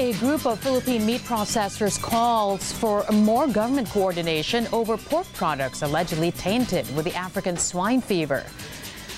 A group of Philippine meat processors calls for more government coordination over pork products allegedly tainted with the African swine fever.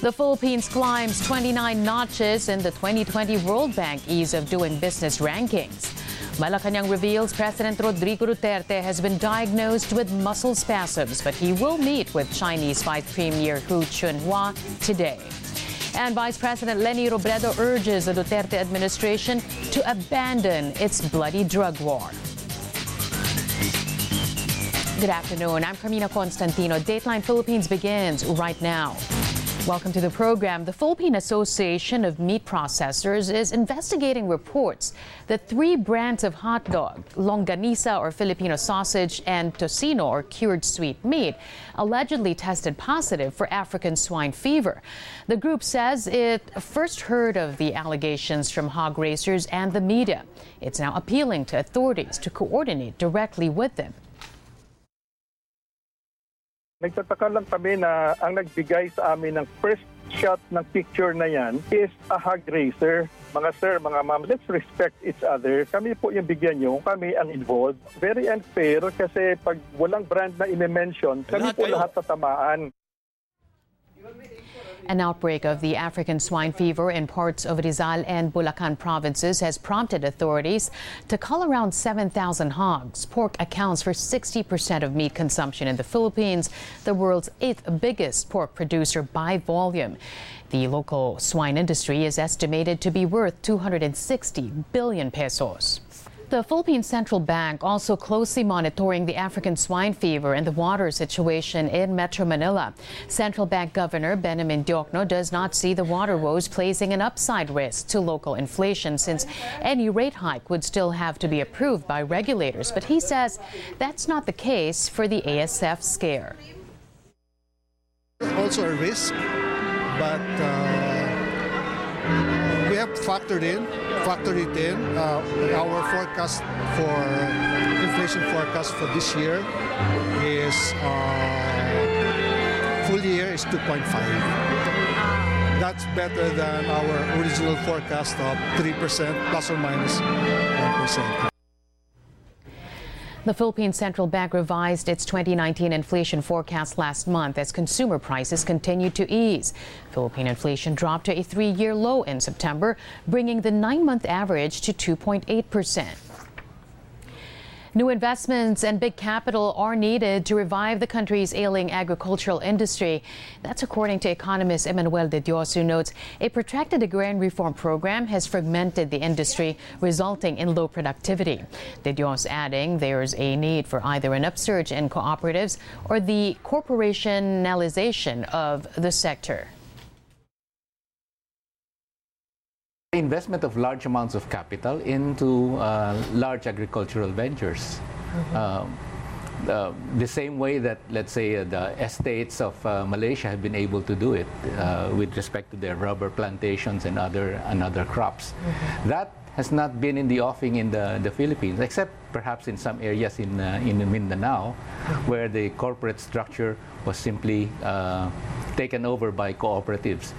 The Philippines climbs 29 notches in the 2020 World Bank Ease of Doing Business rankings. Malacanang reveals President Rodrigo Duterte has been diagnosed with muscle spasms, but he will meet with Chinese Vice Premier Hu Chunhua today. And Vice President Leni Robredo urges the Duterte administration to abandon its bloody drug war. Good afternoon. I'm Carmina Constantino. Dateline Philippines begins right now. Welcome to the program. The Philippine Association of Meat Processors is investigating reports that three brands of hot dog, longanisa or Filipino sausage, and tocino or cured sweet meat, allegedly tested positive for African swine fever. The group says it first heard of the allegations from hog racers and the media. It's now appealing to authorities to coordinate directly with them. Nagtataka lang kami na ang nagbigay sa amin ng first shot ng picture na yan is a hog racer. Mga sir, mga ma'am, let's respect each other. Kami po yung bigyan nyo, kami ang involved. Very unfair kasi pag walang brand na ine-mention, kami Lahat po kayo. lahat tatamaan. An outbreak of the African swine fever in parts of Rizal and Bulacan provinces has prompted authorities to cull around 7,000 hogs. Pork accounts for 60% of meat consumption in the Philippines, the world's eighth biggest pork producer by volume. The local swine industry is estimated to be worth 260 billion pesos. The Philippine Central Bank also closely monitoring the African swine fever and the water situation in Metro Manila. Central Bank Governor Benjamin Diokno does not see the water woes placing an upside risk to local inflation since any rate hike would still have to be approved by regulators. But he says that's not the case for the ASF scare. also a risk, but uh, we have factored in, factored it in. Uh, our forecast for inflation forecast for this year is uh, full year is 2.5. That's better than our original forecast of 3% plus or minus 1. The Philippine Central Bank revised its 2019 inflation forecast last month as consumer prices continued to ease. Philippine inflation dropped to a three year low in September, bringing the nine month average to 2.8 percent. New investments and big capital are needed to revive the country's ailing agricultural industry. That's according to economist Emmanuel De Dios, who notes a protracted agrarian reform program has fragmented the industry, resulting in low productivity. De Dios adding there's a need for either an upsurge in cooperatives or the corporationalization of the sector. Investment of large amounts of capital into uh, large agricultural ventures. Um, uh, the same way that, let's say, uh, the estates of uh, Malaysia have been able to do it uh, with respect to their rubber plantations and other and other crops. That has not been in the offing in the, the Philippines, except perhaps in some areas in uh, in Mindanao, where the corporate structure was simply uh, taken over by cooperatives.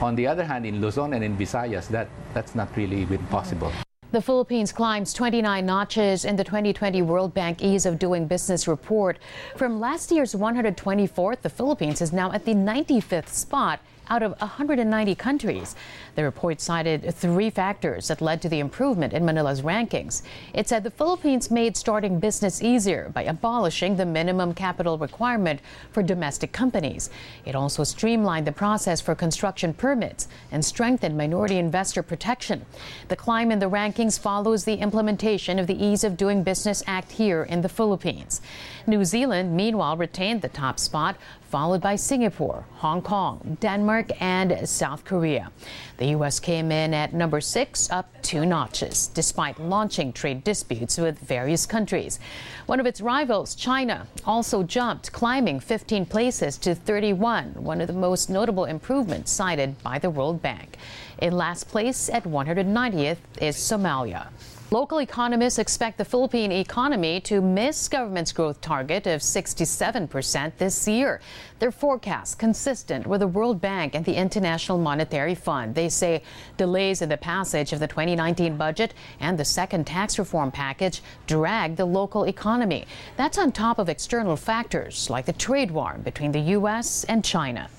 On the other hand, in Luzon and in Visayas, that, that's not really been possible. The Philippines climbs 29 notches in the 2020 World Bank Ease of Doing Business report. From last year's 124th, the Philippines is now at the 95th spot out of 190 countries. The report cited three factors that led to the improvement in Manila's rankings. It said the Philippines made starting business easier by abolishing the minimum capital requirement for domestic companies. It also streamlined the process for construction permits and strengthened minority investor protection. The climb in the rankings follows the implementation of the Ease of Doing Business Act here in the Philippines. New Zealand, meanwhile, retained the top spot, followed by Singapore, Hong Kong, Denmark, and South Korea. The U.S. came in at number six, up two notches, despite launching trade disputes with various countries. One of its rivals, China, also jumped, climbing 15 places to 31, one of the most notable improvements cited by the World Bank. In last place at 190th is Somalia. Local economists expect the Philippine economy to miss government's growth target of 67% this year. Their forecast consistent with the World Bank and the International Monetary Fund. They say delays in the passage of the 2019 budget and the second tax reform package drag the local economy. That's on top of external factors like the trade war between the U.S. and China.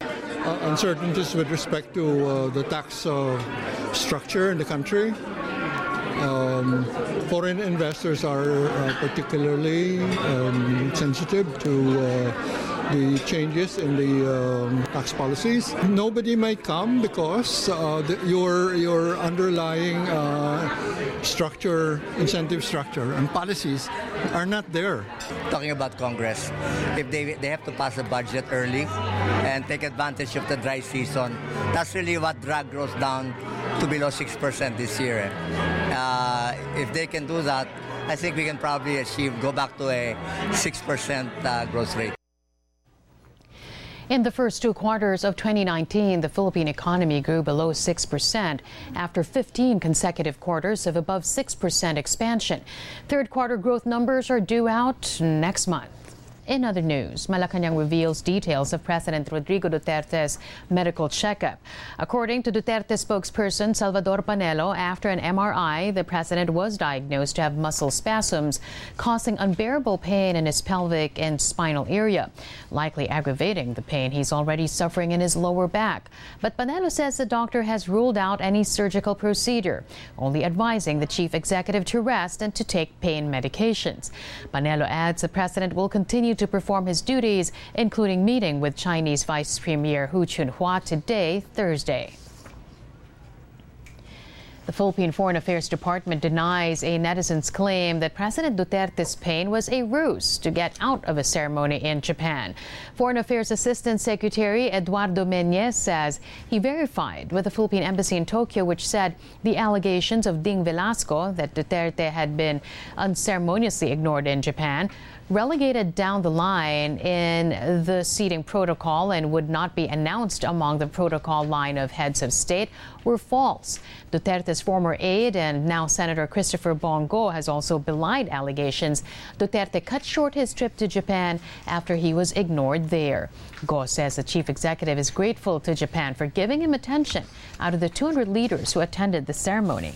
Uh, uncertainties with respect to uh, the tax uh, structure in the country. Um, foreign investors are uh, particularly um, sensitive to uh, the changes in the um, tax policies. Nobody may come because uh, the, your your underlying uh, structure, incentive structure, and policies are not there. Talking about Congress, if they they have to pass a budget early and take advantage of the dry season, that's really what drag growth down to below 6% this year. Uh, if they can do that, I think we can probably achieve, go back to a 6% uh, growth rate. In the first two quarters of 2019, the Philippine economy grew below 6% after 15 consecutive quarters of above 6% expansion. Third quarter growth numbers are due out next month. In other news, Malacanang reveals details of President Rodrigo Duterte's medical checkup. According to Duterte spokesperson Salvador Panelo, after an MRI, the president was diagnosed to have muscle spasms, causing unbearable pain in his pelvic and spinal area, likely aggravating the pain he's already suffering in his lower back. But Panelo says the doctor has ruled out any surgical procedure, only advising the chief executive to rest and to take pain medications. Panelo adds the president will continue to perform his duties, including meeting with Chinese Vice Premier Hu Chunhua today, Thursday. The Philippine Foreign Affairs Department denies a netizen's claim that President Duterte's pain was a ruse to get out of a ceremony in Japan. Foreign Affairs Assistant Secretary Eduardo Meñez says he verified with the Philippine Embassy in Tokyo, which said the allegations of Ding Velasco that Duterte had been unceremoniously ignored in Japan relegated down the line in the seating protocol and would not be announced among the protocol line of heads of state were false. Duterte's former aide and now Senator Christopher Bong Go has also belied allegations Duterte cut short his trip to Japan after he was ignored there. Go says the chief executive is grateful to Japan for giving him attention out of the 200 leaders who attended the ceremony.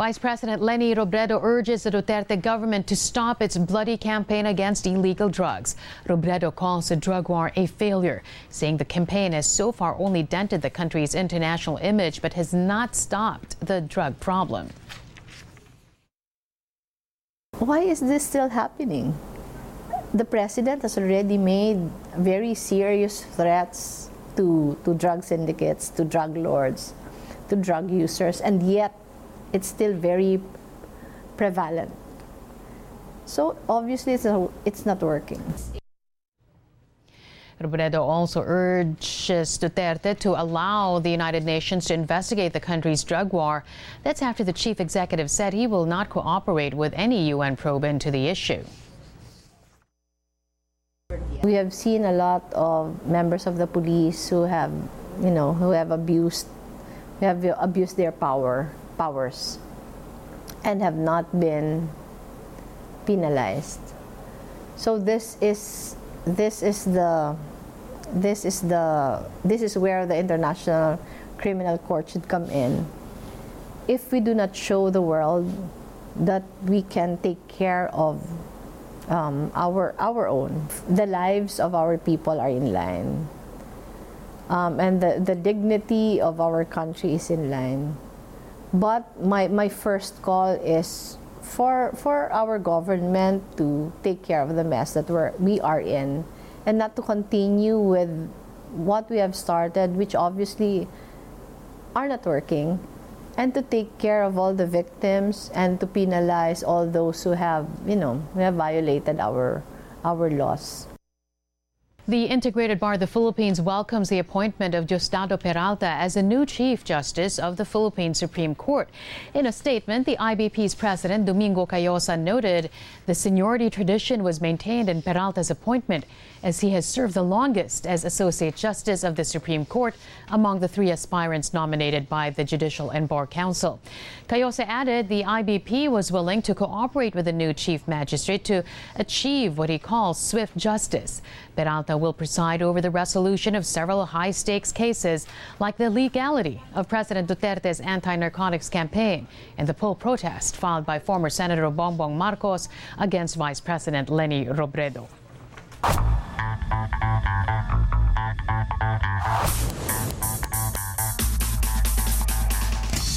Vice President Leni Robredo urges the Duterte government to stop its bloody campaign against illegal drugs. Robredo calls the drug war a failure, saying the campaign has so far only dented the country's international image but has not stopped the drug problem. Why is this still happening? The president has already made very serious threats to, to drug syndicates, to drug lords, to drug users, and yet it's still very prevalent. So obviously it's, a, it's not working. Robredo also urges Duterte to allow the United Nations to investigate the country's drug war. That's after the chief executive said he will not cooperate with any UN probe into the issue. We have seen a lot of members of the police who have, you know, who have abused, who have abused their power powers and have not been penalized. So this is this is the this is the this is where the international criminal court should come in. If we do not show the world that we can take care of um, our our own, the lives of our people are in line, um, and the, the dignity of our country is in line. But my, my first call is for, for our government to take care of the mess that we're, we are in and not to continue with what we have started, which obviously are not working, and to take care of all the victims and to penalize all those who have, you know, have violated our, our laws. The Integrated Bar of the Philippines welcomes the appointment of Diosdado Peralta as the new Chief Justice of the Philippine Supreme Court. In a statement, the IBP's president, Domingo Cayosa, noted the seniority tradition was maintained in Peralta's appointment as he has served the longest as Associate Justice of the Supreme Court among the three aspirants nominated by the Judicial and Bar Council. Cayosa added the IBP was willing to cooperate with the new Chief Magistrate to achieve what he calls swift justice. Peralta will preside over the resolution of several high stakes cases, like the legality of President Duterte's anti narcotics campaign and the poll protest filed by former Senator Bongbong Marcos against Vice President Leni Robredo.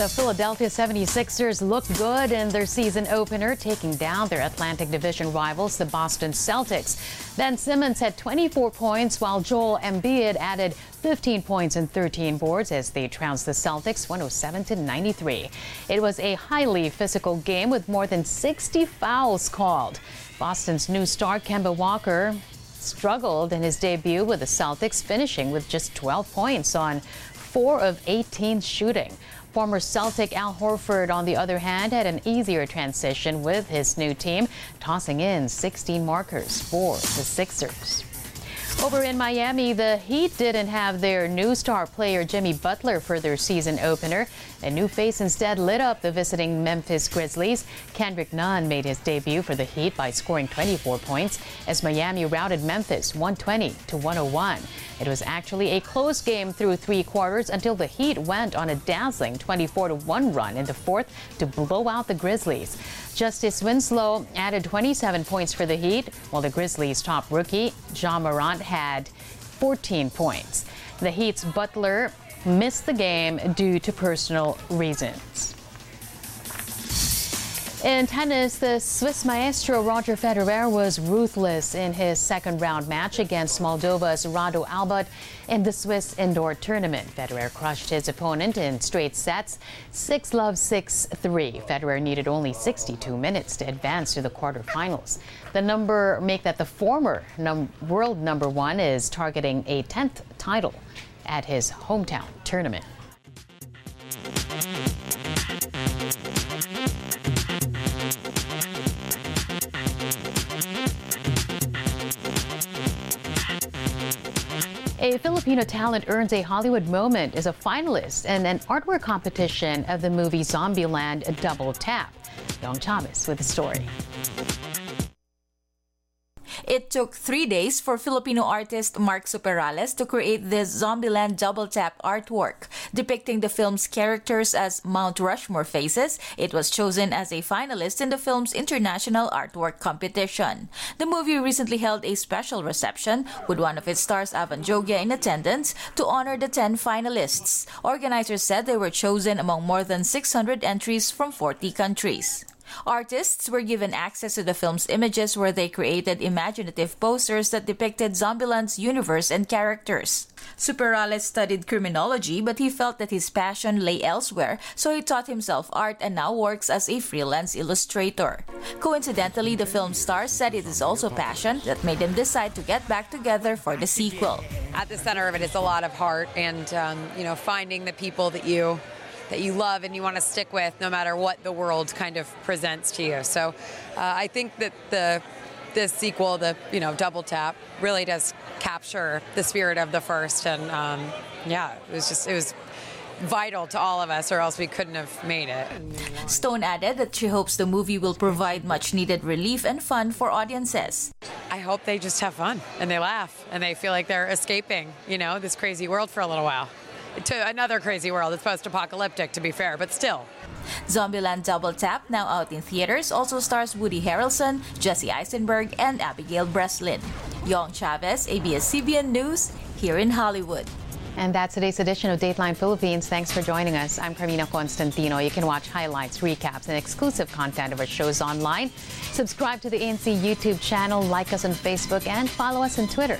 The Philadelphia 76ers looked good in their season opener, taking down their Atlantic Division rivals, the Boston Celtics. Ben Simmons had 24 points, while Joel Embiid added 15 points and 13 boards as they trounced the Celtics 107 to 93. It was a highly physical game with more than 60 fouls called. Boston's new star Kemba Walker struggled in his debut with the Celtics, finishing with just 12 points on 4 of 18 shooting. Former Celtic Al Horford, on the other hand, had an easier transition with his new team, tossing in 16 markers for the Sixers. Over in Miami, the Heat didn't have their new star player Jimmy Butler for their season opener. A new face instead lit up the visiting Memphis Grizzlies. Kendrick Nunn made his debut for the Heat by scoring 24 points as Miami routed Memphis 120 to 101. It was actually a close game through three quarters until the Heat went on a dazzling 24 to 1 run in the fourth to blow out the Grizzlies. Justice Winslow added 27 points for the Heat, while the Grizzlies' top rookie, Ja Morant, had 14 points. The Heat's Butler missed the game due to personal reasons. In tennis, the Swiss maestro Roger Federer was ruthless in his second round match against Moldova's Radu Albot in the Swiss indoor tournament. Federer crushed his opponent in straight sets, 6 love 6 3. Federer needed only 62 minutes to advance to the quarterfinals. The number make that the former num world number one is targeting a 10th title at his hometown tournament. A Filipino talent earns a Hollywood moment as a finalist in an artwork competition of the movie Zombieland Double Tap. Young Thomas with the story. It took three days for Filipino artist Mark Superales to create this Zombieland double tap artwork. Depicting the film's characters as Mount Rushmore faces, it was chosen as a finalist in the film's international artwork competition. The movie recently held a special reception with one of its stars, Avan Jogia, in attendance to honor the 10 finalists. Organizers said they were chosen among more than 600 entries from 40 countries. Artists were given access to the film's images where they created imaginative posters that depicted Zombieland's universe and characters. Superales studied criminology, but he felt that his passion lay elsewhere, so he taught himself art and now works as a freelance illustrator. Coincidentally, the film star said it is also passion that made him decide to get back together for the sequel. At the center of it is a lot of heart and, um, you know, finding the people that you that you love and you want to stick with no matter what the world kind of presents to you. So uh, I think that the this sequel, the you know Double Tap, really does capture the spirit of the first, and um, yeah, it was just it was vital to all of us, or else we couldn't have made it. Stone added that she hopes the movie will provide much needed relief and fun for audiences. I hope they just have fun and they laugh and they feel like they're escaping, you know, this crazy world for a little while to another crazy world. It's post apocalyptic, to be fair, but still. Zombieland Double Tap, now out in theaters, also stars Woody Harrelson, Jesse Eisenberg, and Abigail Breslin. Yong Chavez, ABS-CBN News, here in Hollywood. And that's today's edition of Dateline Philippines. Thanks for joining us. I'm Carmina Constantino. You can watch highlights, recaps, and exclusive content of our shows online. Subscribe to the ANC YouTube channel, like us on Facebook, and follow us on Twitter.